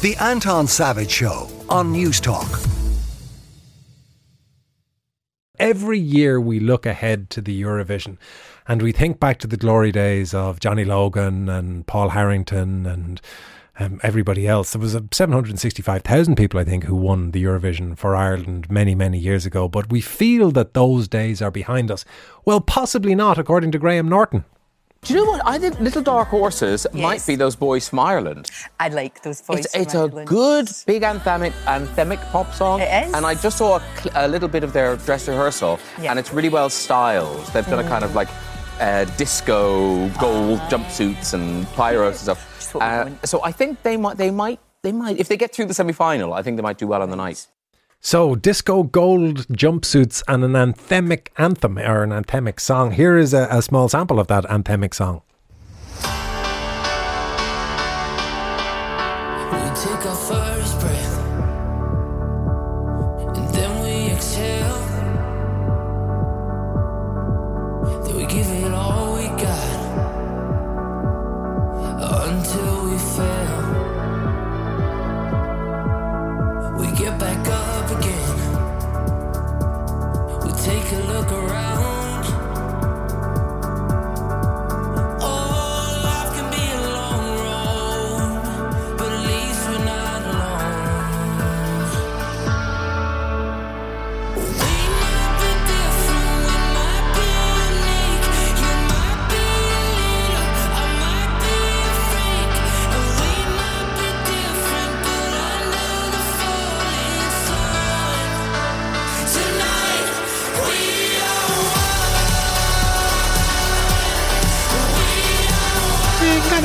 The Anton Savage Show on Newstalk. Every year we look ahead to the Eurovision and we think back to the glory days of Johnny Logan and Paul Harrington and um, everybody else. There was 765,000 people, I think, who won the Eurovision for Ireland many, many years ago. But we feel that those days are behind us. Well, possibly not, according to Graham Norton. Do you know what? I think Little Dark Horses yes. might be those boys from Ireland. I like those boys. It's, it's a good, big anthemic, anthemic pop song. It is. And I just saw a, a little bit of their dress rehearsal, yeah. and it's really well styled. They've done mm. a kind of like uh, disco gold uh, jumpsuits and pyros and stuff. Uh, so I think they might, they might, they might. If they get through the semi-final, I think they might do well on the night. So, disco gold jumpsuits and an anthemic anthem or an anthemic song. Here is a, a small sample of that anthemic song.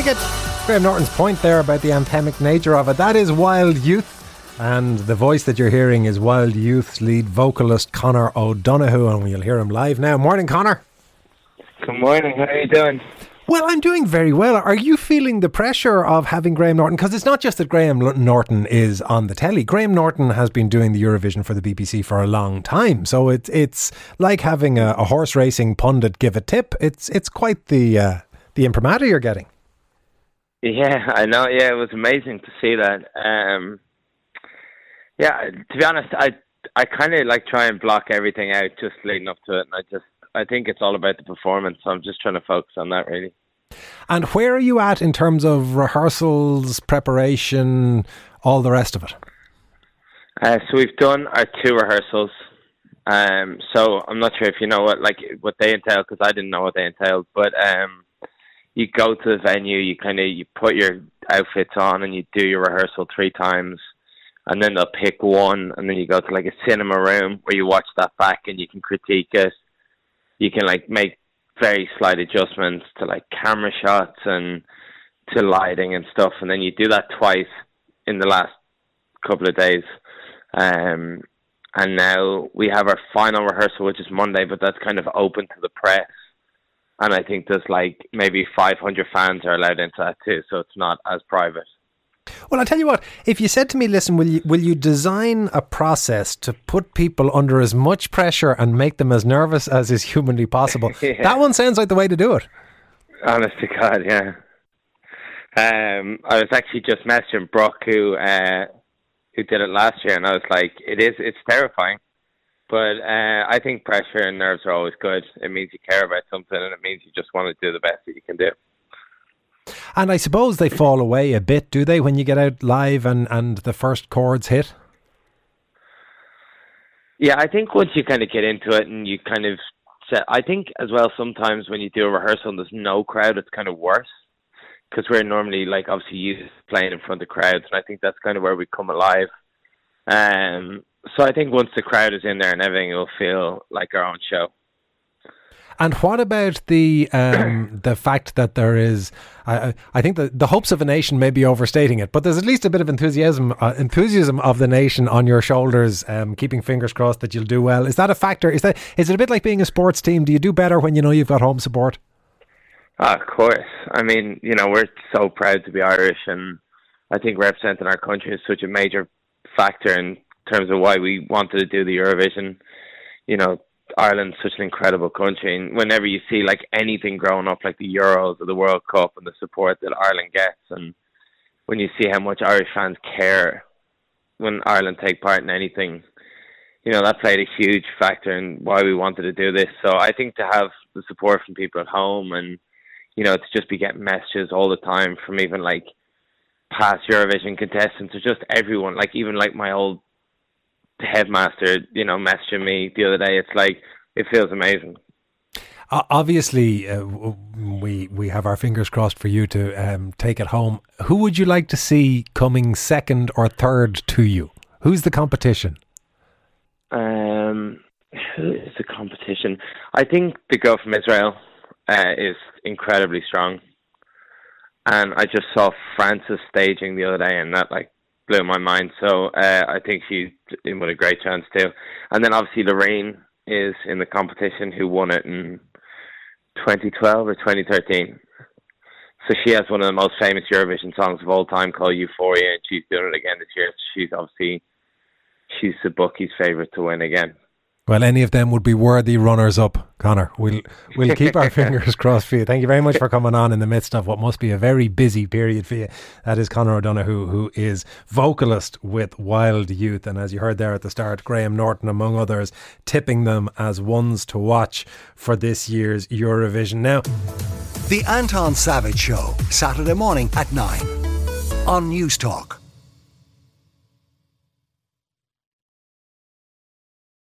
Graham Norton's point there about the anthemic nature of it. That is Wild Youth. And the voice that you're hearing is Wild Youth's lead vocalist Conor O'Donohoe, and you'll hear him live now. Morning, Conor. Good morning. How are you doing? Well, I'm doing very well. Are you feeling the pressure of having Graham Norton? Because it's not just that Graham Norton is on the telly. Graham Norton has been doing the Eurovision for the BBC for a long time, so it's it's like having a, a horse racing pundit give a tip. It's it's quite the uh, the imprimatur you're getting. Yeah, I know. Yeah, it was amazing to see that. Um, yeah, to be honest, I I kind of like try and block everything out just leading up to it, and I just I think it's all about the performance. So I'm just trying to focus on that really. And where are you at in terms of rehearsals, preparation, all the rest of it? Uh, so we've done our two rehearsals. Um, so I'm not sure if you know what like what they entail because I didn't know what they entailed, but um, you go to the venue, you kind of you put your outfits on and you do your rehearsal three times, and then they'll pick one, and then you go to like a cinema room where you watch that back and you can critique it. You can like make very slight adjustments to like camera shots and to lighting and stuff, and then you do that twice in the last couple of days. Um, and now we have our final rehearsal, which is Monday, but that's kind of open to the press and I think there's like maybe 500 fans are allowed into that too, so it's not as private. Well, I'll tell you what. If you said to me, "Listen, will you will you design a process to put people under as much pressure and make them as nervous as is humanly possible?" yeah. That one sounds like the way to do it. Honest to God, yeah. Um, I was actually just messaging Brooke, who uh, who did it last year, and I was like, "It is. It's terrifying." But uh, I think pressure and nerves are always good. It means you care about something, and it means you just want to do the best that you can do. And I suppose they fall away a bit, do they, when you get out live and, and the first chords hit? Yeah, I think once you kind of get into it and you kind of set, I think as well sometimes when you do a rehearsal and there's no crowd, it's kind of worse because we're normally like obviously used to playing in front of crowds, and I think that's kind of where we come alive. Um, so I think once the crowd is in there and everything, it will feel like our own show. And what about the um, the fact that there is? I, I think that the hopes of a nation may be overstating it, but there's at least a bit of enthusiasm uh, enthusiasm of the nation on your shoulders, um, keeping fingers crossed that you'll do well. Is that a factor? Is that is it a bit like being a sports team? Do you do better when you know you've got home support? Uh, of course. I mean, you know, we're so proud to be Irish, and I think representing our country is such a major factor in terms of why we wanted to do the Eurovision. You know, Ireland's such an incredible country, and whenever you see like anything growing up, like the Euros or the World Cup, and the support that Ireland gets, and when you see how much Irish fans care when Ireland take part in anything, you know, that played a huge factor in why we wanted to do this. So I think to have the support from people at home and, you know, to just be getting messages all the time from even like past Eurovision contestants or just everyone, like even like my old headmaster, you know, messaging me the other day. It's like, it feels amazing. Obviously, uh, we we have our fingers crossed for you to um, take it home. Who would you like to see coming second or third to you? Who's the competition? Um, who is the competition? I think the girl from Israel uh, is incredibly strong, and I just saw France's staging the other day, and that like blew my mind. So uh, I think she's in with a great chance too. And then obviously Loreen is in the competition, who won it in 2012 or 2013. So she has one of the most famous Eurovision songs of all time called Euphoria, and she's doing it again this year. She's obviously she's the bookie's favourite to win again. Well, any of them would be worthy runners up, Conor. We'll we'll keep our fingers crossed for you. Thank you very much for coming on in the midst of what must be a very busy period for you. That is Conor O'Donohoe, who is vocalist with Wild Youth, and as you heard there at the start, Graham Norton, among others, tipping them as ones to watch for this year's Eurovision. Now, the Anton Savage Show, Saturday morning at nine on Newstalk.